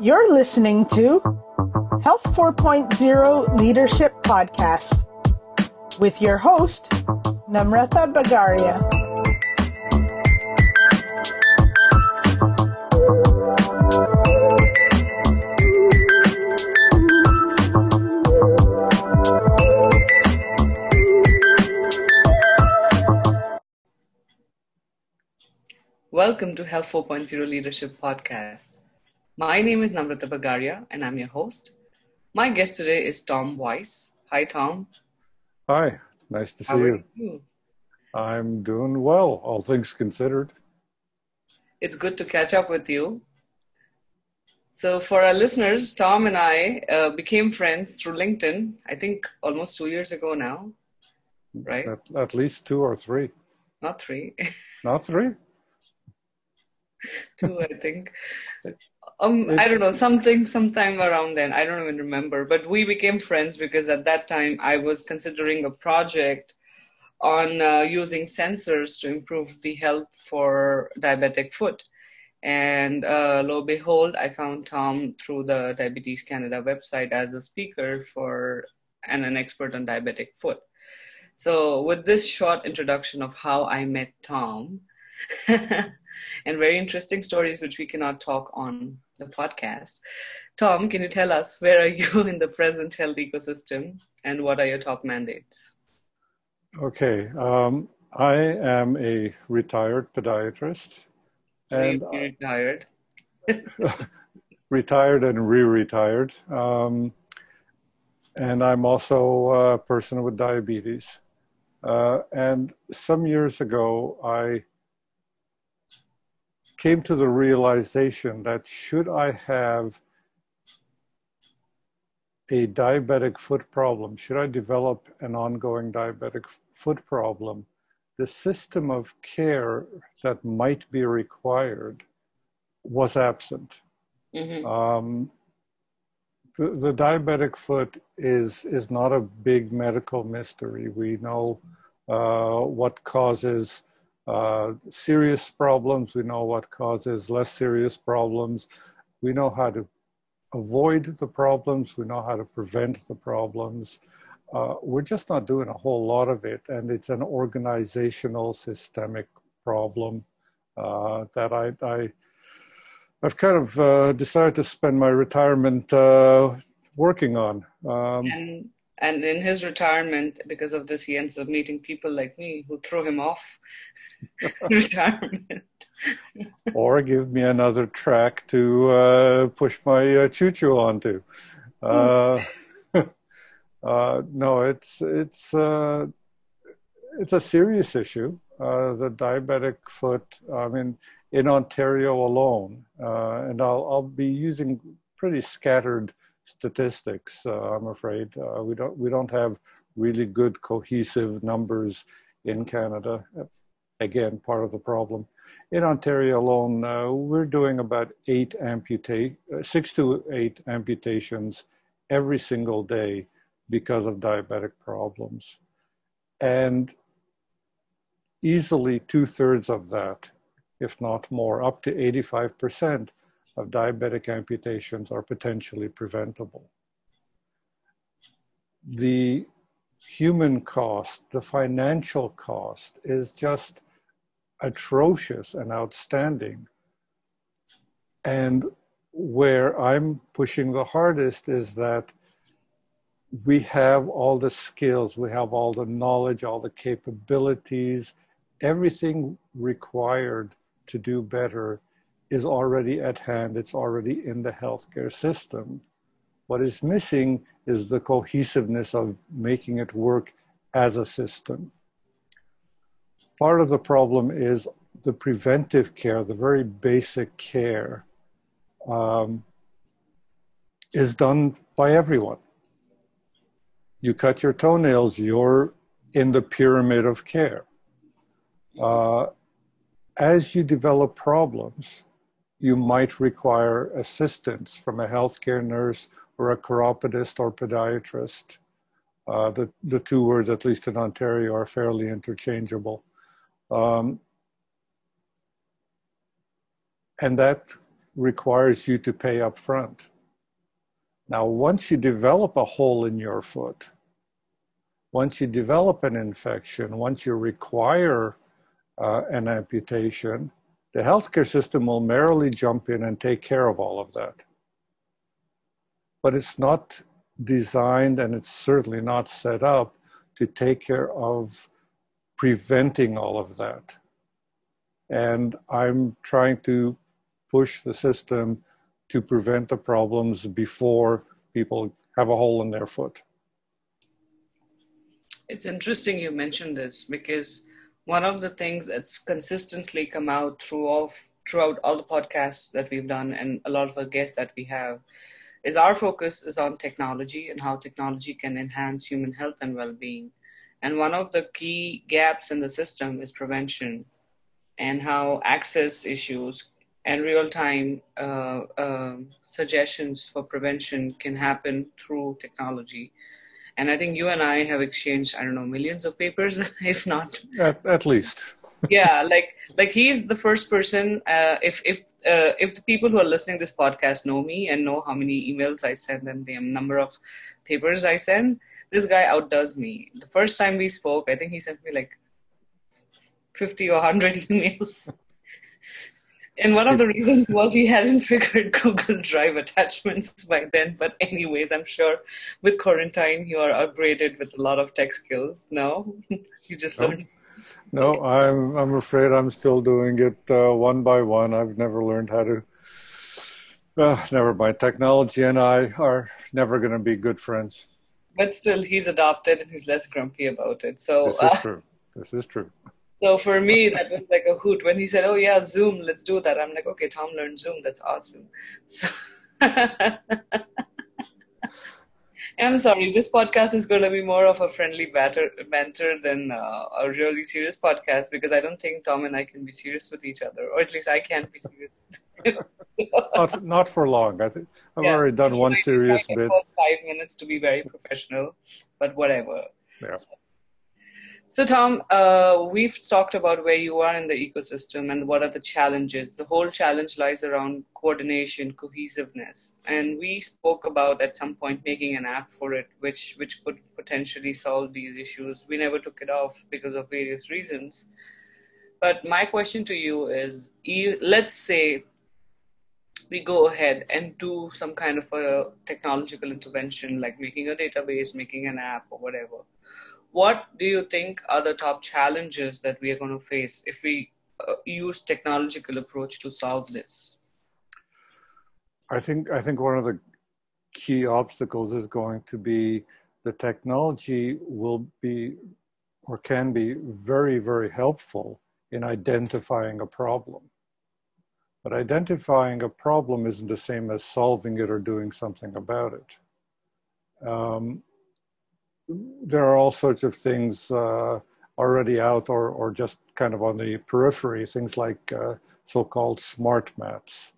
You're listening to Health 4.0 Leadership Podcast with your host, Namrata Bagaria. Welcome to Health 4.0 Leadership Podcast. My name is Namrata Bagaria and I'm your host. My guest today is Tom Weisz. Hi, Tom. Hi, nice to see you. you? I'm doing well, all things considered. It's good to catch up with you. So, for our listeners, Tom and I uh, became friends through LinkedIn, I think almost two years ago now, right? At, at least two or three. Not three, Not three? two, I think. Um, I don't know, something, sometime around then. I don't even remember. But we became friends because at that time I was considering a project on uh, using sensors to improve the health for diabetic foot. And uh, lo behold, I found Tom through the Diabetes Canada website as a speaker for and an expert on diabetic foot. So, with this short introduction of how I met Tom, and very interesting stories which we cannot talk on the podcast. Tom, can you tell us where are you in the present health ecosystem and what are your top mandates? Okay. Um, I am a retired podiatrist and you retired. retired and re retired. Um, and I'm also a person with diabetes. Uh, and some years ago, I came to the realization that should I have a diabetic foot problem, should I develop an ongoing diabetic foot problem, the system of care that might be required was absent. hmm Um, the, the diabetic foot is is not a big medical mystery. We know uh, what causes uh, serious problems. We know what causes less serious problems. We know how to avoid the problems. We know how to prevent the problems. Uh, we're just not doing a whole lot of it, and it's an organizational, systemic problem uh, that I, I I've kind of uh, decided to spend my retirement uh, working on. Um, And and in his retirement, because of this, he ends up meeting people like me who throw him off retirement. or give me another track to uh, push my uh, choo-choo onto. Uh, uh, no, it's it's uh, it's a serious issue. Uh, the diabetic foot. I mean, in Ontario alone, uh, and I'll I'll be using pretty scattered statistics. Uh, I'm afraid uh, we don't we don't have really good cohesive numbers in Canada. Again, part of the problem in Ontario alone, uh, we're doing about eight amputate, uh, six to eight amputations every single day because of diabetic problems. And easily two thirds of that, if not more, up to 85% of diabetic amputations are potentially preventable. The human cost, the financial cost is just atrocious and outstanding. And where I'm pushing the hardest is that we have all the skills, we have all the knowledge, all the capabilities, everything required to do better is already at hand, it's already in the healthcare system. What is missing is the cohesiveness of making it work as a system part of the problem is the preventive care, the very basic care, um, is done by everyone. You cut your toenails, you're in the pyramid of care. Uh, as you develop problems, you might require assistance from a healthcare nurse or a chiropodist or podiatrist. Uh, the, the two words, at least in Ontario, are fairly interchangeable. Um, and that requires you to pay up front. Now, once you develop a hole in your foot, once you develop an infection, once you require uh, an amputation, the healthcare system will merrily jump in and take care of all of that. But it's not designed and it's certainly not set up to take care of preventing all of that. And I'm trying to push the system to prevent the problems before people have a hole in their foot. It's interesting you mentioned this because one of the things that's consistently come out throughout throughout all the podcasts that we've done and a lot of our guests that we have is our focus is on technology and how technology can enhance human health and well-being. And one of the key gaps in the system is prevention and how access issues and real-time uh, uh, suggestions for prevention can happen through technology and I think you and I have exchanged I don't know millions of papers, if not at, at least. yeah, like like he's the first person. Uh, if if uh, if the people who are listening to this podcast know me and know how many emails I send and the number of papers I send, this guy outdoes me. The first time we spoke, I think he sent me like fifty or hundred emails. And one of the reasons was he hadn't figured Google Drive attachments by then. But anyways, I'm sure with quarantine you are upgraded with a lot of tech skills. No, you just learned. No, I'm I'm afraid I'm still doing it uh, one by one. I've never learned how to. Uh, never mind. Technology and I are never going to be good friends. But still, he's adopted and he's less grumpy about it. So this is uh, true. This is true. So for me, that was like a hoot. When he said, "Oh yeah, Zoom, let's do that," I'm like, "Okay, Tom learned Zoom. That's awesome." So I'm sorry. This podcast is going to be more of a friendly banter, banter than uh, a really serious podcast because I don't think Tom and I can be serious with each other, or at least I can't be serious. not, not for long. I think I've yeah, already done one serious bit. Five minutes to be very professional, but whatever. Yeah. So, so, Tom, uh, we've talked about where you are in the ecosystem and what are the challenges. The whole challenge lies around coordination, cohesiveness, and we spoke about at some point making an app for it, which which could potentially solve these issues. We never took it off because of various reasons. But my question to you is: Let's say we go ahead and do some kind of a technological intervention, like making a database, making an app, or whatever what do you think are the top challenges that we are going to face if we uh, use technological approach to solve this? I think i think one of the key obstacles is going to be the technology will be or can be very very helpful in identifying a problem. But identifying a problem isn't the same as solving it or doing something about it. Um, there are all sorts of things uh, already out or, or just kind of on the periphery, things like uh, so-called smart mats,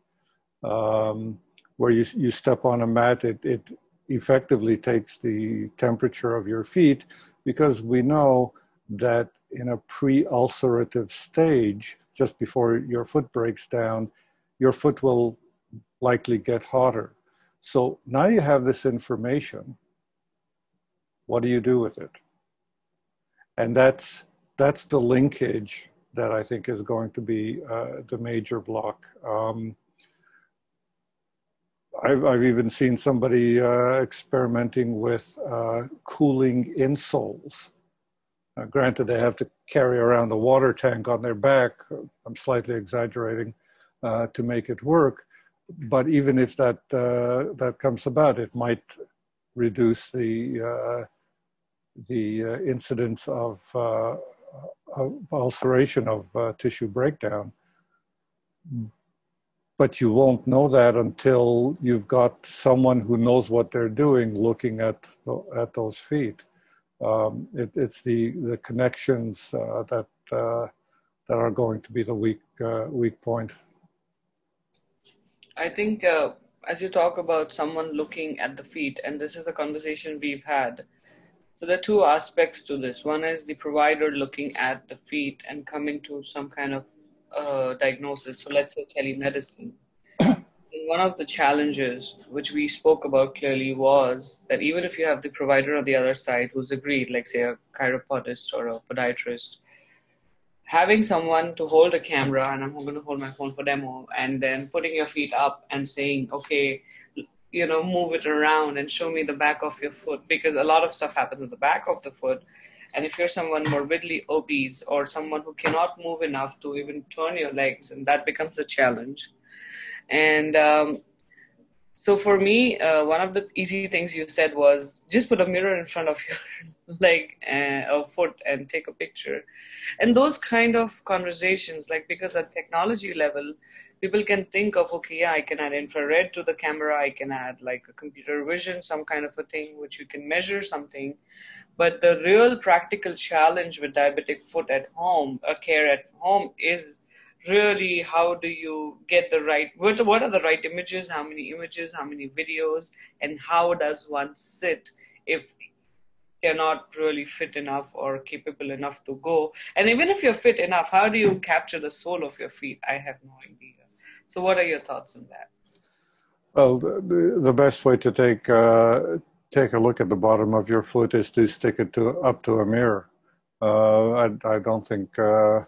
um, where you, you step on a mat, it, it effectively takes the temperature of your feet because we know that in a pre-ulcerative stage, just before your foot breaks down, your foot will likely get hotter. So now you have this information what do you do with it? And that's that's the linkage that I think is going to be uh, the major block. Um, I've, I've, even seen somebody uh, experimenting with uh, cooling insoles. Uh, granted, they have to carry around the water tank on their back. I'm slightly exaggerating uh, to make it work, but even if that uh, that comes about, it might reduce the the uh, incidence of, uh, of ulceration of uh, tissue breakdown. But you won't know that until you've got someone who knows what they're doing looking at, the, at those feet. Um, it, it's the, the connections uh, that, uh, that are going to be the weak, uh, weak point. I think as you talk about someone looking at the feet, and this is a conversation we've had, so there are two aspects to this. One is the provider looking at the feet and coming to some kind of uh, diagnosis, so let's say telemedicine, one of the challenges which we spoke about clearly was that even if you have the provider on the other side who's agreed, like say a chiropodist or a podiatrist, having someone to hold a camera, and I'm going to hold my phone for demo, and then putting your feet up and saying, okay, you know, move it around and show me the back of your foot, because a lot of stuff happens at the back of the foot. And if you're someone morbidly obese or someone who cannot move enough to even turn your legs, and that becomes a challenge and um, so for me, uh, one of the easy things you said was just put a mirror in front of your leg and, or foot and take a picture. And those kind of conversations, like because at technology level, people can think of, okay, yeah, I can add infrared to the camera. I can add like a computer vision, some kind of a thing which you can measure something. But the real practical challenge with diabetic foot at home, a care at home is really how do you get the right what, what are the right images how many images how many videos and how does one sit if they're not really fit enough or capable enough to go and even if you're fit enough how do you capture the sole of your feet i have no idea so what are your thoughts on that well the, the best way to take uh, take a look at the bottom of your foot is to stick it to up to a mirror uh, I, I don't think uh,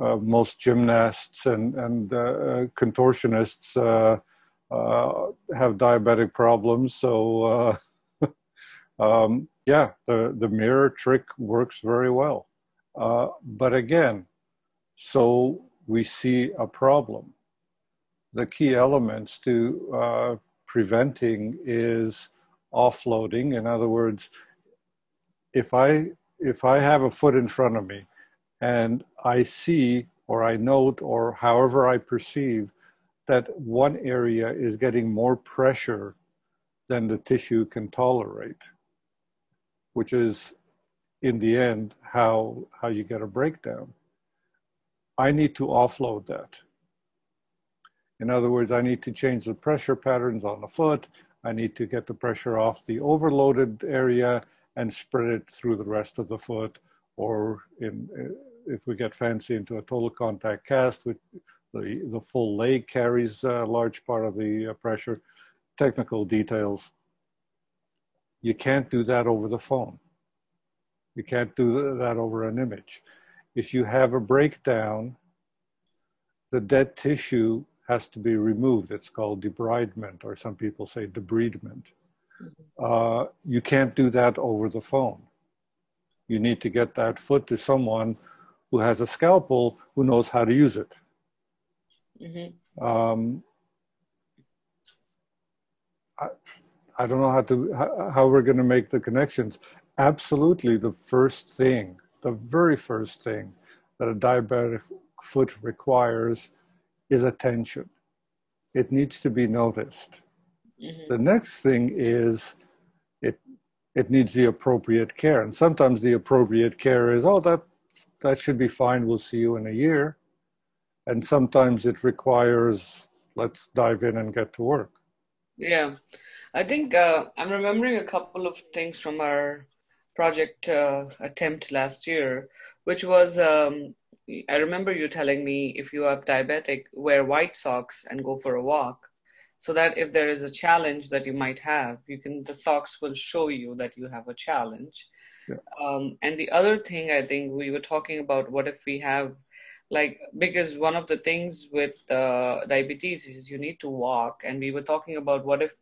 uh, most gymnasts and, and uh, contortionists uh, have diabetic problems. So, um, yeah, the, the mirror trick works very well. but again, so we see a problem. The key elements to uh, preventing is offloading. In other words, if I if I have a foot in front of me and I see or I note or however I perceive that one area is getting more pressure than the tissue can tolerate, which is in the end how, how you get a breakdown. I need to offload that. In other words, I need to change the pressure patterns on the foot. I need to get the pressure off the overloaded area and spread it through the rest of the foot or in if we get fancy into a total contact cast, the, the full leg carries a large part of the uh, pressure. Technical details. You can't do that over the phone. You can't do that over an image. If you have a breakdown, the dead tissue has to be removed. It's called debridement, or some people say debridement. Mm-hmm. Uh, you can't do that over the phone. You need to get that foot to someone who has a scalpel who knows how to use it. Mm-hmm. Um, I, I don't know how to how, how we're going to make the connections. Absolutely, the first thing, the very first thing that a diabetic foot requires is attention. It needs to be noticed. Mm-hmm. The next thing is it it needs the appropriate care, and sometimes the appropriate care is oh that that should be fine. We'll see you in a year. And sometimes it requires, let's dive in and get to work. Yeah. I think uh, I'm remembering a couple of things from our project uh, attempt last year, which was um, I remember you telling me if you are diabetic, wear white socks and go for a walk so that if there is a challenge that you might have you can the socks will show you that you have a challenge yeah. Um, and the other thing I think we were talking about what if we have like because one of the things with uh, diabetes is you need to walk and we were talking about what if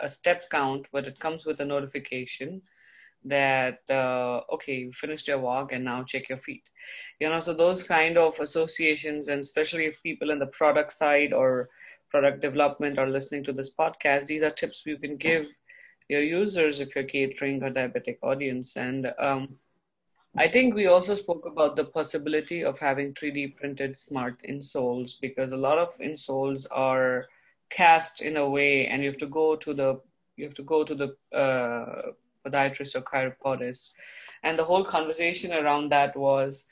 a step count but it comes with a notification that uh, okay you finished your walk and now check your feet you know so those kind of associations and especially if people in the product side or product development are listening to this podcast these are tips you can give your users if you're catering a diabetic audience. And um, I think we also spoke about the possibility of having 3D printed smart insoles because a lot of insoles are cast in a way, and you have to go to the you have to go to the uh, podiatrist or chiropodist. And the whole conversation around that was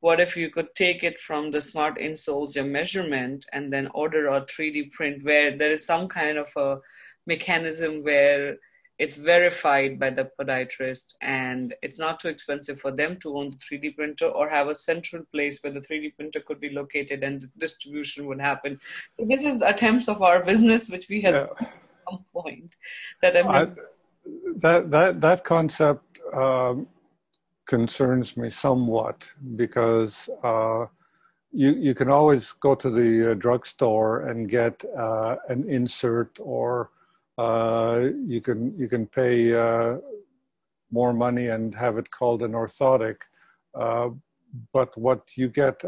what if you could take it from the smart insoles, your measurement, and then order a 3D print where there is some kind of a mechanism where it's verified by the podiatrist and it's not too expensive for them to own the 3d printer or have a central place where the 3d printer could be located and distribution would happen so this is attempts of our business which we had yeah. at some point that I, mean, that that that concept um, concerns me somewhat because uh, you you can always go to the uh, drugstore and get uh, an insert or uh, you can you can pay uh, more money and have it called an orthotic. Uh, but what you get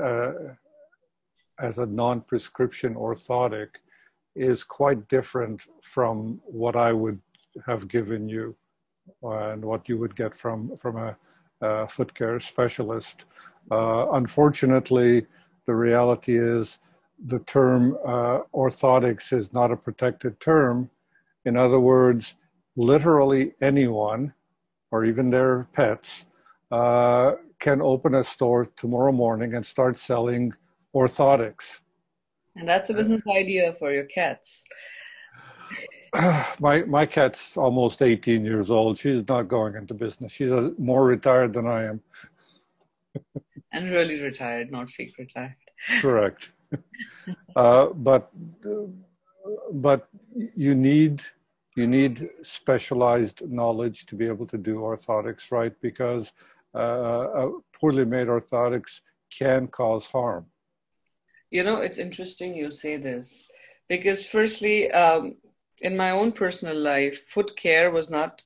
as a non-prescription orthotic is quite different from what I would have given you and what you would get from from a, a foot care specialist. Uh, unfortunately, the reality is the term uh, orthotics is not a protected term in other words, literally anyone, or even their pets, uh, can open a store tomorrow morning and start selling orthotics. And that's a business idea for your cats. my my cat's almost 18 years old. She's not going into business. She's a, more retired than I am. and really retired, not fake retired. Correct. uh, but but you need you need specialized knowledge to be able to do orthotics right because uh, poorly made orthotics can cause harm you know it's interesting you say this because firstly um, in my own personal life foot care was not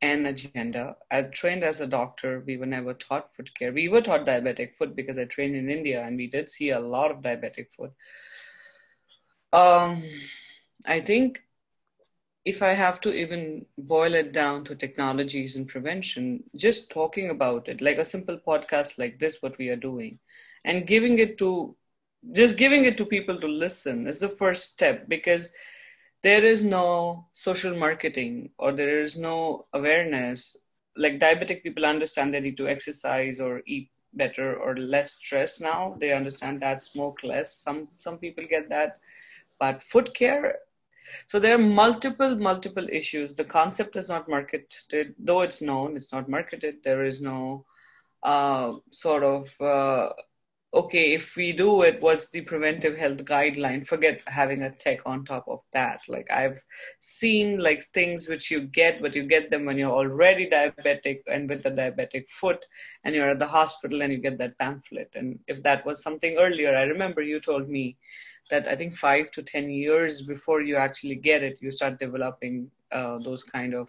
an agenda. I trained as a doctor. We were never taught foot care. We were taught diabetic foot because i trained in india and we did see a lot of diabetic foot. Um, I think if I have to even boil it down to technologies and prevention, just talking about it, like a simple podcast like this, what we are doing, and giving it to just giving it to people to listen is the first step because there is no social marketing or there is no awareness. Like diabetic people understand they need to exercise or eat better or less stress now. They understand that smoke less. Some some people get that but foot care so there are multiple multiple issues the concept is not marketed though it's known it's not marketed there is no uh, sort of uh, okay if we do it what's the preventive health guideline? Forget having a tech on top of that. Like i've seen like things which you get but you get them when you're already diabetic and with the diabetic foot and you're at the hospital and you get that pamphlet. And if that was something earlier i remember you told me that I think five to 10 years before you actually get it, you start developing uh, those kind of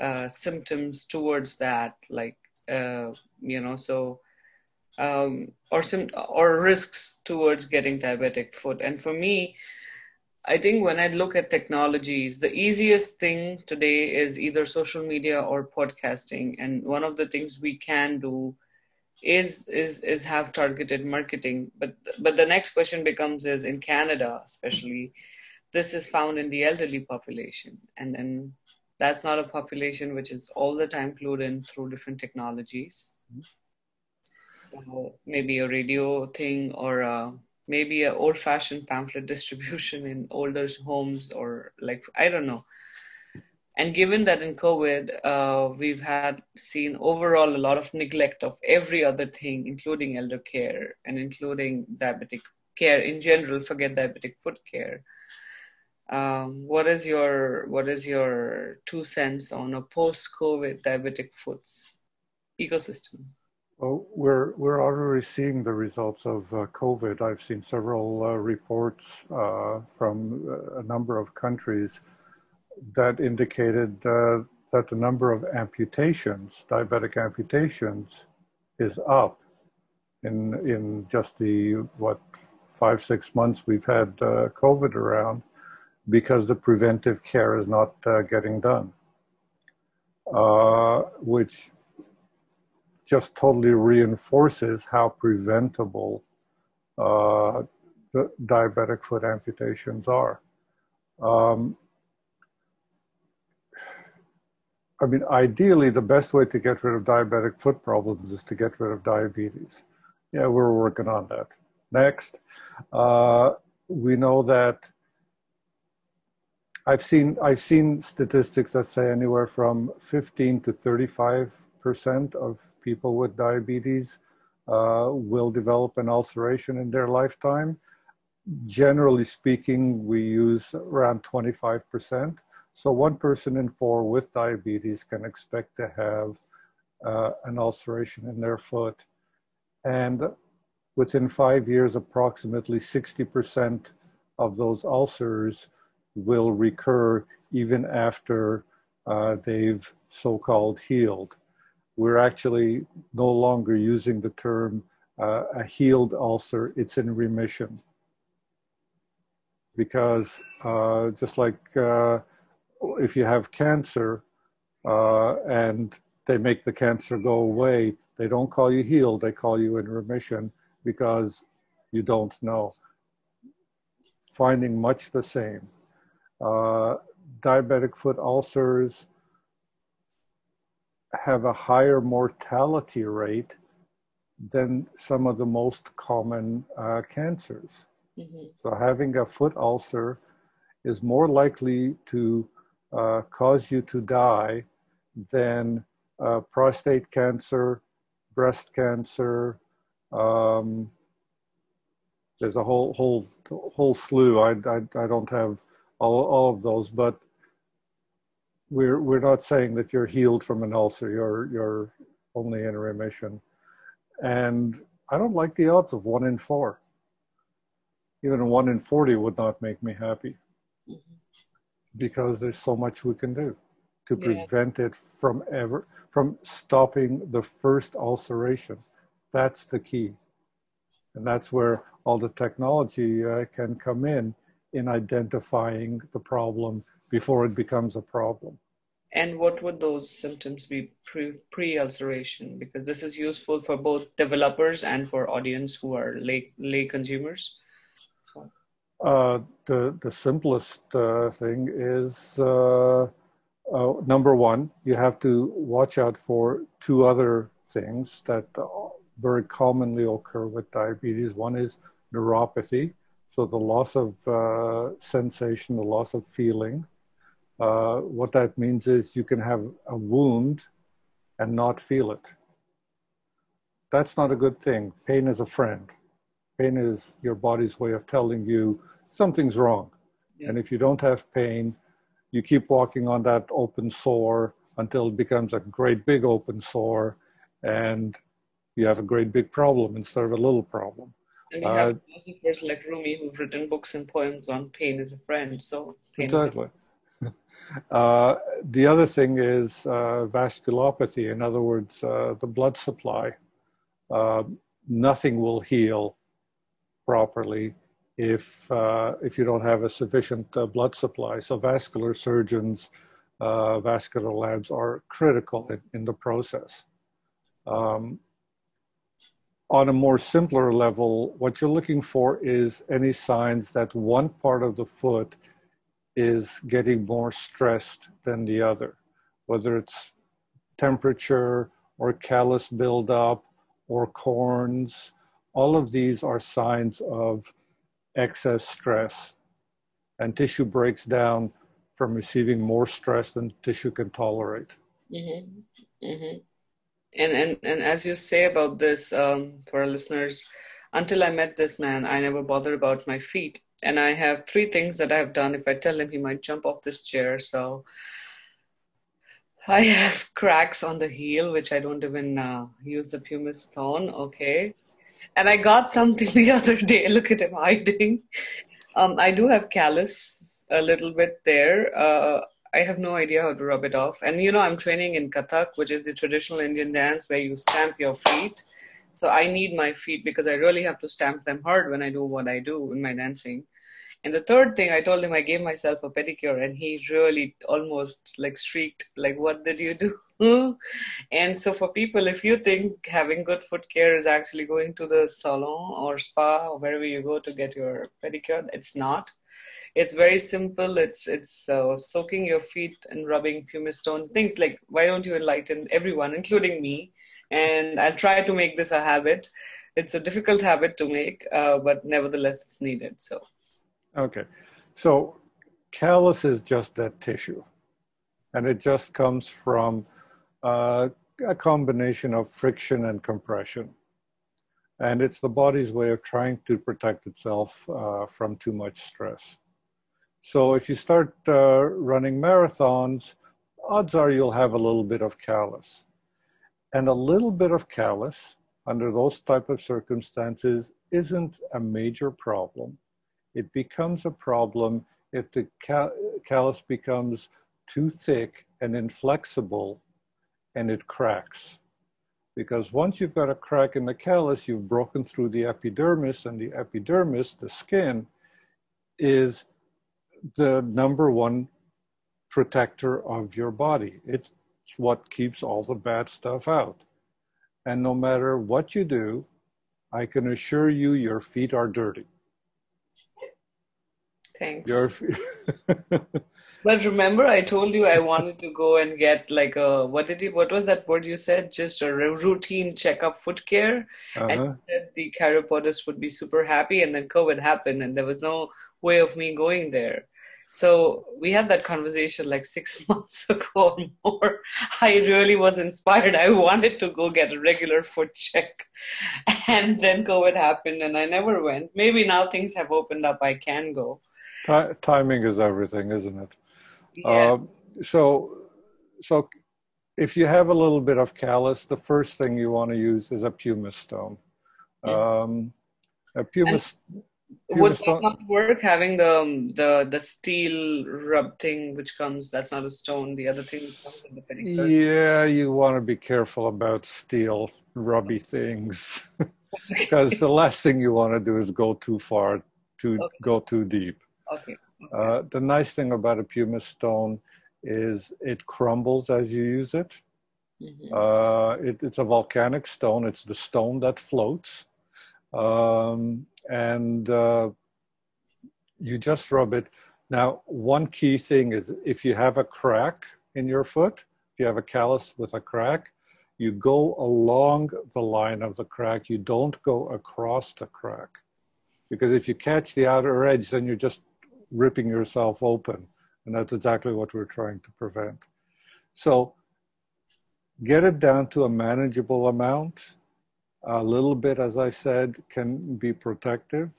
uh, symptoms towards that, like, uh, you know, so, um, or sim- or risks towards getting diabetic foot. And for me, I think when I look at technologies, the easiest thing today is either social media or podcasting. And one of the things we can do is is is have targeted marketing but but the next question becomes is in canada especially this is found in the elderly population and then that's not a population which is all the time clued in through different technologies so maybe a radio thing or a, maybe an old fashioned pamphlet distribution in older homes or like i don't know and given that in COVID, uh, we've had seen overall a lot of neglect of every other thing, including elder care and including diabetic care in general. Forget diabetic foot care. Um, what is your what is your two cents on a post-COVID diabetic foots ecosystem? Well, we're we're already seeing the results of uh, COVID. I've seen several uh, reports uh, from uh, a number of countries that indicated uh, that the number of amputations, diabetic amputations, is up in in just the what five six months we've had uh, COVID around, because the preventive care is not getting done, which just totally reinforces how preventable uh, diabetic foot amputations are. Um, I mean, ideally, the best way to get rid of diabetic foot problems is to get rid of diabetes. Yeah, we're working on that. Next, uh, we know that I've seen I've seen statistics that say anywhere from 15 to 35 percent of people with diabetes uh, will develop an ulceration in their lifetime. Generally speaking, we use around 25 percent. So one person in four with diabetes can expect to have uh, an ulceration in their foot, and within five years, approximately 60 percent of those ulcers will recur even after uh, they've so called healed. We're actually no longer using the term uh, a healed ulcer, it's in remission. Because uh, just like uh, if you have cancer uh, and they make the cancer go away, they don't call you healed, they call you in remission because you don't know. Finding much the same uh, diabetic foot ulcers have a higher mortality rate than some of the most common uh, cancers. Mm-hmm. So, having a foot ulcer is more likely to uh, cause you to die than uh, prostate cancer, breast cancer. Um, there's a whole whole whole slew. I, I, I don't have all, all of those, but we're we're not saying that you're healed from an ulcer. You're you're only in remission, and I don't like the odds of one in four. Even one in forty would not make me happy, mm-hmm. because there's so much we can do to prevent yeah. it from ever from stopping the first ulceration. That's the key, and that's where all the technology uh, can come in in identifying the problem before it becomes a problem. And what would those symptoms be pre ulceration? Because this is useful for both developers and for audience who are lay, lay consumers. So. Uh, the, the simplest uh, thing is uh, uh number one, you have to watch out for two other things that uh, very commonly occur with diabetes. One is neuropathy, so the loss of uh, sensation, the loss of feeling. Uh, what that means is you can have a wound and not feel it. That's not a good thing. Pain is a friend. Pain is your body's way of telling you something's wrong. Yeah. And if you don't have pain, you keep walking on that open sore until it becomes a great big open sore and you have a great big problem instead of a little problem. And we have uh, philosophers like Rumi who've written books and poems on pain as a friend. So exactly. Uh, the other thing is uh, vasculopathy. In other words, uh, the blood supply. Uh, nothing will heal properly if uh, if you don't have a sufficient blood supply. So vascular surgeons, vascular labs are critical in, in the process. Um, on a more simpler level, what you're looking for is any signs that one part of the foot is getting more stressed than the other, whether it's temperature or callus buildup or corns. All of these are signs of excess stress, and tissue breaks down from receiving more stress than tissue can tolerate. Mm-hmm. Mm-hmm and and and as you say about this um, for our listeners until i met this man i never bothered about my feet and i have three things that i've done. If i tell him he might jump off this chair. So i have cracks on the heel which i don't even uh, use the pumice stone. Okay. And i got something the other day. Look at him hiding. Um, i do have callus a little bit there. Uh, I have no idea how to rub it off. And you know, I'm training in Kathak, which is the traditional Indian dance where you stamp your feet. So I need my feet because I really have to stamp them hard when I do what I do in my dancing. And the third thing, I told him I gave myself a pedicure, and he really almost like shrieked, like, "What did you do?" and so, for people, if you think having good foot care is actually going to the salon or spa or wherever you go to get your pedicure, it's not. It's very simple. It's it's uh, soaking your feet and rubbing pumice stones things like why don't you enlighten everyone including me? And i'll try to make this a habit. It's a difficult habit to make uh, but nevertheless it's needed so okay so callus is just that tissue, and it just comes from uh, a combination of friction and compression. And it's the body's way of trying to protect itself uh, from too much stress. So if you start uh, running marathons, odds are you'll have a little bit of callus. And a little bit of callus under those type of circumstances isn't a major problem. It becomes a problem if the callus becomes too thick and inflexible and it cracks. Because once you've got a crack in the callus, you've broken through the epidermis, and the epidermis, the skin, is the number one protector of your body. It's what keeps all the bad stuff out. And no matter what you do, I can assure you your feet are dirty. Thanks. Your but remember, I told you I wanted to go and get like a what did you what was that word you said? Just a routine checkup foot care, uh-huh. and the chiropodist would be super happy. And then COVID happened, and there was no way of me going there. So we had that conversation like six months ago or more. I really was inspired. I wanted to go get a regular foot check. And then COVID happened and I never went. Maybe now things have opened up, I can go. T- timing is everything, isn't it? Yeah. Um, so, so if you have a little bit of callus, the first thing you want to use is a pumice stone. Yeah. Um, a pumice. And- would that not work having the um, the the steel rub thing which comes that's not a stone the other thing comes in the yeah you want to be careful about steel rubby things because the last thing you want to do is go too far to okay. go too deep okay, okay. Uh, the nice thing about a pumice stone is it crumbles as you use it. Mm-hmm. Uh, it it's a volcanic stone it's the stone that floats um, and uh, you just rub it. Now, one key thing is if you have a crack in your foot, if you have a callus with a crack, you go along the line of the crack. You don't go across the crack. Because if you catch the outer edge, then you're just ripping yourself open. And that's exactly what we're trying to prevent. So get it down to a manageable amount a little bit, as I said, can be protective.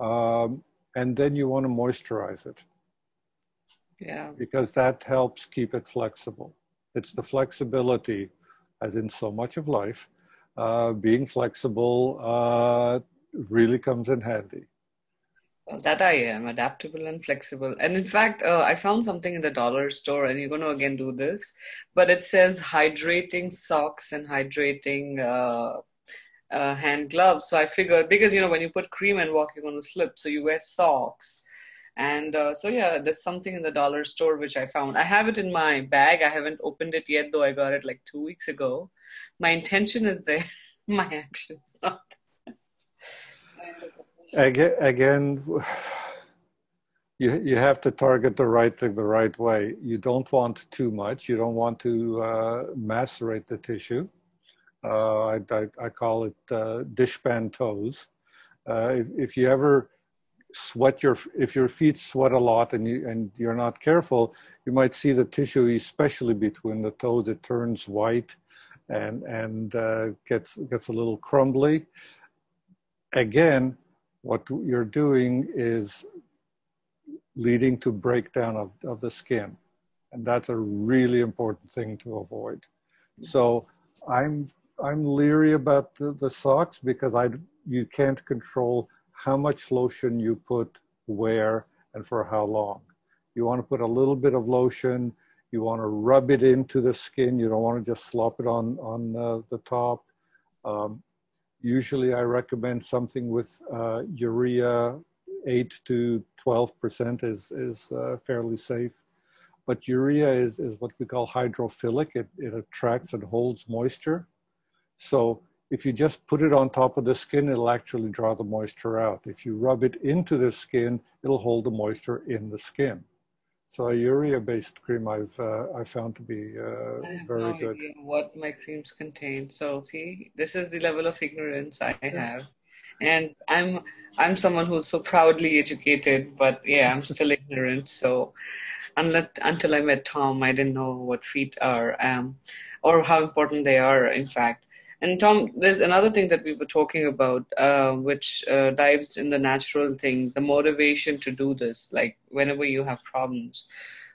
Um, and then you want to moisturize it. Yeah. Because that helps keep it flexible. It's the flexibility, as in so much of life, uh, being flexible uh, really comes in handy. Well, that I am adaptable and flexible. And in fact, uh, I found something in the dollar store, and you're going to again do this, but it says hydrating socks and hydrating uh, uh, hand gloves. So I figured because you know when you put cream and walk, you're going to slip. So you wear socks. And uh, so yeah, there's something in the dollar store which I found. I have it in my bag. I haven't opened it yet, though. I got it like two weeks ago. My intention is there. my actions not. again, again, you you have to target the right thing the right way. You don't want too much. You don't want to uh, macerate the tissue. Uh, I, I, I, call it uh, dishpan toes. Uh, if, if, you ever sweat your, if your feet sweat a lot and you and you're not careful, you might see the tissue, especially between the toes, it turns white and and uh, gets gets a little crumbly. Again, what you're doing is leading to breakdown of, of the skin, and that's a really important thing to avoid. So I'm I'm leery about the, the socks because I you can't control how much lotion you put where and for how long. You want to put a little bit of lotion. You want to rub it into the skin. You don't want to just slop it on on uh, the top. Um, usually, I recommend something with uh, urea. Eight to twelve percent is is uh, fairly safe, but urea is is what we call hydrophilic. It it attracts and holds moisture. So if you just put it on top of the skin, it'll actually draw the moisture out. If you rub it into the skin, it'll hold the moisture in the skin. So a urea-based cream I've uh, I found to be uh, very no good. what my creams contain. So see, this is the level of ignorance I have. and i'm i'm someone who's so proudly educated but yeah i'm still ignorant so unless until i met tom i didn't know what feet are um, or how important they are in fact and tom there's another thing that we were talking about uh, which uh, dives in the natural thing the motivation to do this like whenever you have problems.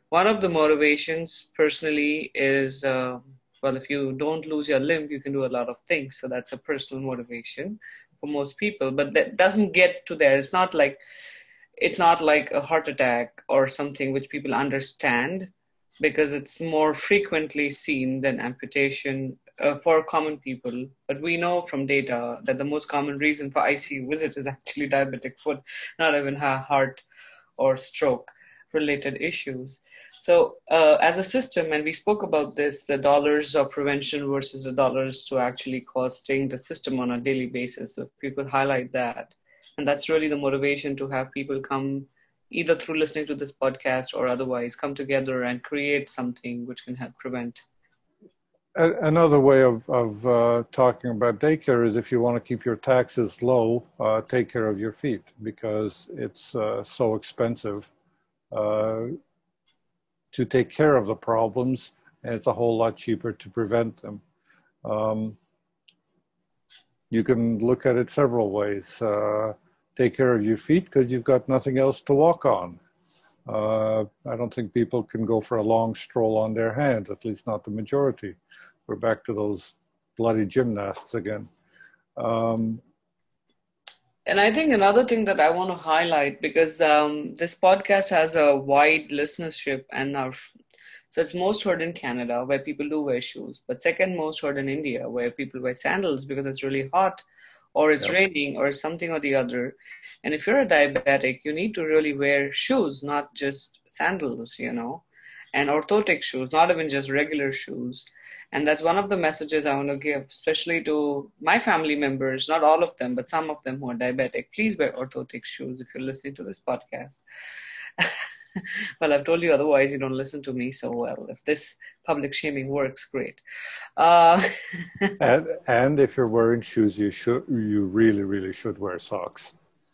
One of the motivations personally is uh, well if you don't lose your limb you can do a lot of things. So that's a personal motivation for most people but that doesn't get to there. It's not like it's not like a heart attack or something which people understand because it's more frequently seen than amputation uh, for common people. But we know from data that the most common reason for ICU visit is actually diabetic foot, not even heart or stroke related issues. So, uh, as a system, and we spoke about this the dollars of prevention versus the dollars to actually costing the system on a daily basis. So, people highlight that. And that's really the motivation to have people come either through listening to this podcast or otherwise come together and create something which can help prevent. Another way of, of uh, talking about daycare is if you want to keep your taxes low, uh, take care of your feet because it's uh, so expensive uh, to take care of the problems, and it's a whole lot cheaper to prevent them. Um, you can look at it several ways. Uh, take care of your feet because you've got nothing else to walk on. Uh, I don't think people can go for a long stroll on their hands, at least not the majority. We're back to those bloody gymnasts again. Um, and I think another thing that I want to highlight because um, this podcast has a wide listenership, and our so it's most heard in Canada where people do wear shoes, but second most heard in India where people wear sandals because it's really hot, or it's raining, or something or the other. And if you're a diabetic, you need to really wear shoes, not just sandals, you know, and orthotic shoes, not even just regular shoes. And that's one of the messages I want to give, especially to my family members, not all of them, but some of them who are diabetic. Please wear orthotic shoes if you're listening to this podcast. well, I've told you otherwise, you don't listen to me so well. If this public shaming works, great. Uh, and, and if you're wearing shoes, you should you really really should wear socks.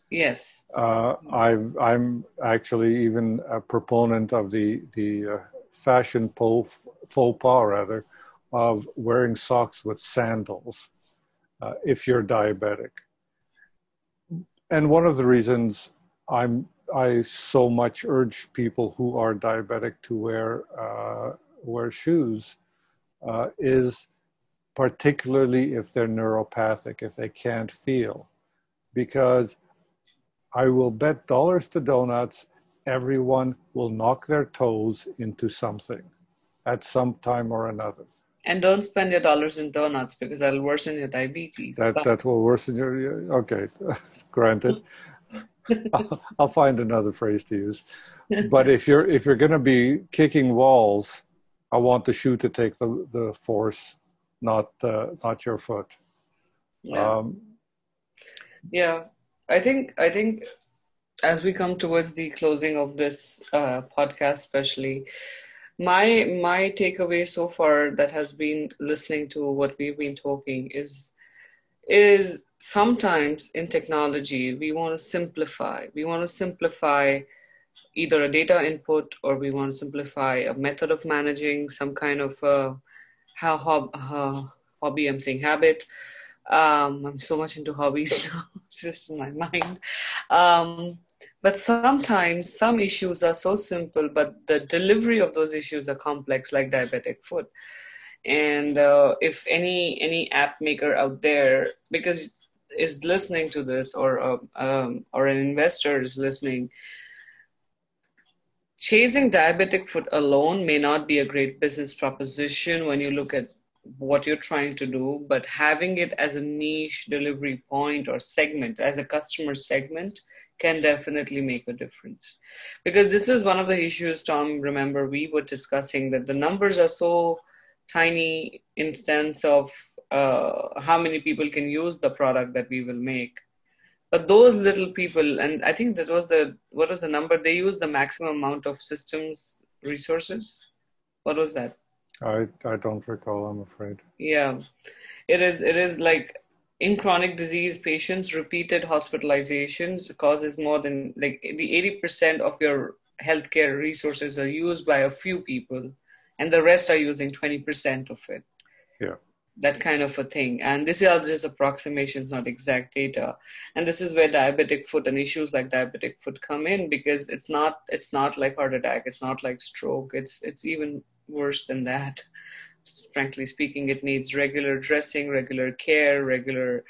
Yes. Uh, I'm I'm actually even a proponent of the the uh, fashion faux pas rather of wearing socks with sandals uh, if you're diabetic. And one of the reasons I'm I so much urge people who are diabetic to wear uh, wear shoes uh, is particularly if they're neuropathic, if they can't feel, because I will bet dollars to donuts everyone will knock their toes into something at some time or another. And don't spend your dollars in donuts because that'll worsen your diabetes. That that will worsen your okay, granted. I'll, I'll, find another phrase to use. But if you're if you're going to be kicking walls, I want the shoe to take the, the force, not uh, not your foot. Yeah. Um, yeah, I think I think as we come towards the closing of this uh, podcast, especially, my my takeaway so far that has been listening to what we've been talking is is sometimes in technology we want to simplify. We want to simplify either a data input or we want to simplify a method of managing some kind of uh, how hob, uh, hobby i'm saying habit. Um, i'm so much into hobbies now it's just in my mind. Um, but sometimes some issues are so simple, but the delivery of those issues are complex, like diabetic foot. And uh, if any any app maker out there, because is listening to this, or uh, um, or an investor is listening, chasing diabetic foot alone may not be a great business proposition when you look at what you're trying to do, but having it as a niche delivery point or segment, as a customer segment, can definitely make a difference. Because this is one of the issues, Tom, remember, we were discussing that the numbers are so tiny in sense of uh, how many people can use the product that we will make. But those little people, and I think that was the, what was the number? They use the maximum amount of systems resources. What was that? I, I don't recall, I'm afraid. Yeah. It is, it is like in chronic disease patients, repeated hospitalizations causes more than like the 80% of your healthcare resources are used by a few people, and the rest are using 20% of it. Yeah. That kind of a thing. And this are just approximations, not exact data. And this is where diabetic foot and issues like diabetic foot come in because it's not it's not like heart attack, it's not like stroke, it's it's even worse than that. Frankly speaking, it needs regular dressing, regular care, regular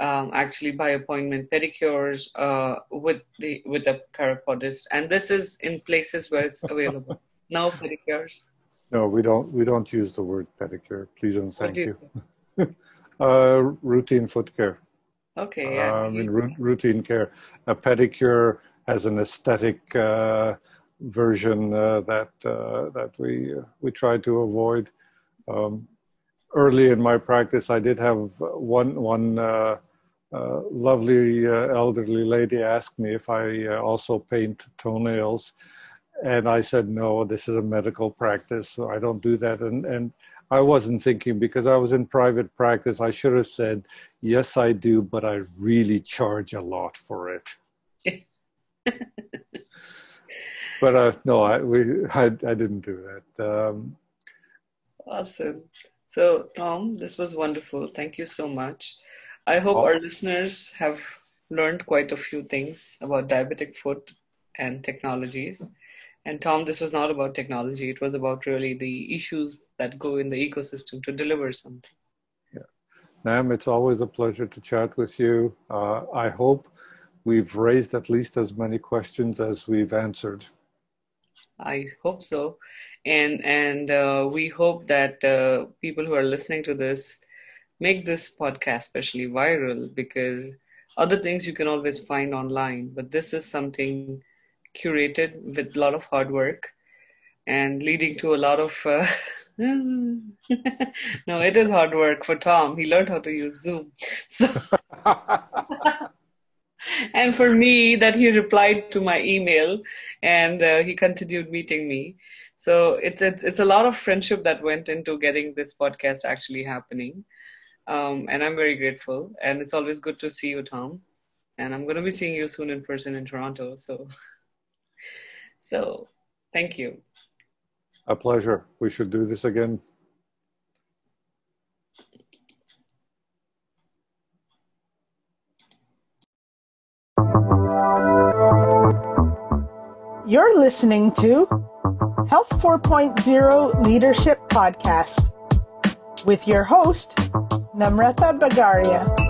um, actually by appointment pedicures uh, with the with the chiropodist, and this is in places where it's available. no pedicures. No, we don't. We don't use the word pedicure. Please and thank you. you. uh, routine foot care. Okay. Yeah. Uh, I mean, routine care. A pedicure has an aesthetic uh, version uh, that uh, that we we try to avoid. Um, early in my practice, I did have one one uh, uh, lovely uh, elderly lady ask me if I uh, also paint toenails, and I said no. This is a medical practice, so I don't do that. And and I wasn't thinking because I was in private practice. I should have said yes, I do, but I really charge a lot for it. but uh, no, I we I, I didn't do that. Um, awesome. So Tom, this was wonderful. Thank you so much. I hope oh. our listeners have learned quite a few things about diabetic foot and technologies. And Tom, this was not about technology. It was about really the issues that go in the ecosystem to deliver something. Yeah. Nam, it's always a pleasure to chat with you. Uh, I hope we've raised at least as many questions as we've answered. I hope so. And, and uh, we hope that uh, people who are listening to this make this podcast especially viral because other things you can always find online, but this is something curated with a lot of hard work and leading to a lot of. Uh, no, it is hard work for Tom. He learned how to use Zoom. So. and for me, that he replied to my email and uh, he continued meeting me. So it's, it's it's a lot of friendship that went into getting this podcast actually happening. Um, and I'm very grateful. And it's always good to see you, Tom. And I'm going to be seeing you soon in person in Toronto. So, so thank you. A pleasure. We should do this again. You're listening to Health 4.0 Leadership Podcast with your host, Namrata Bagaria.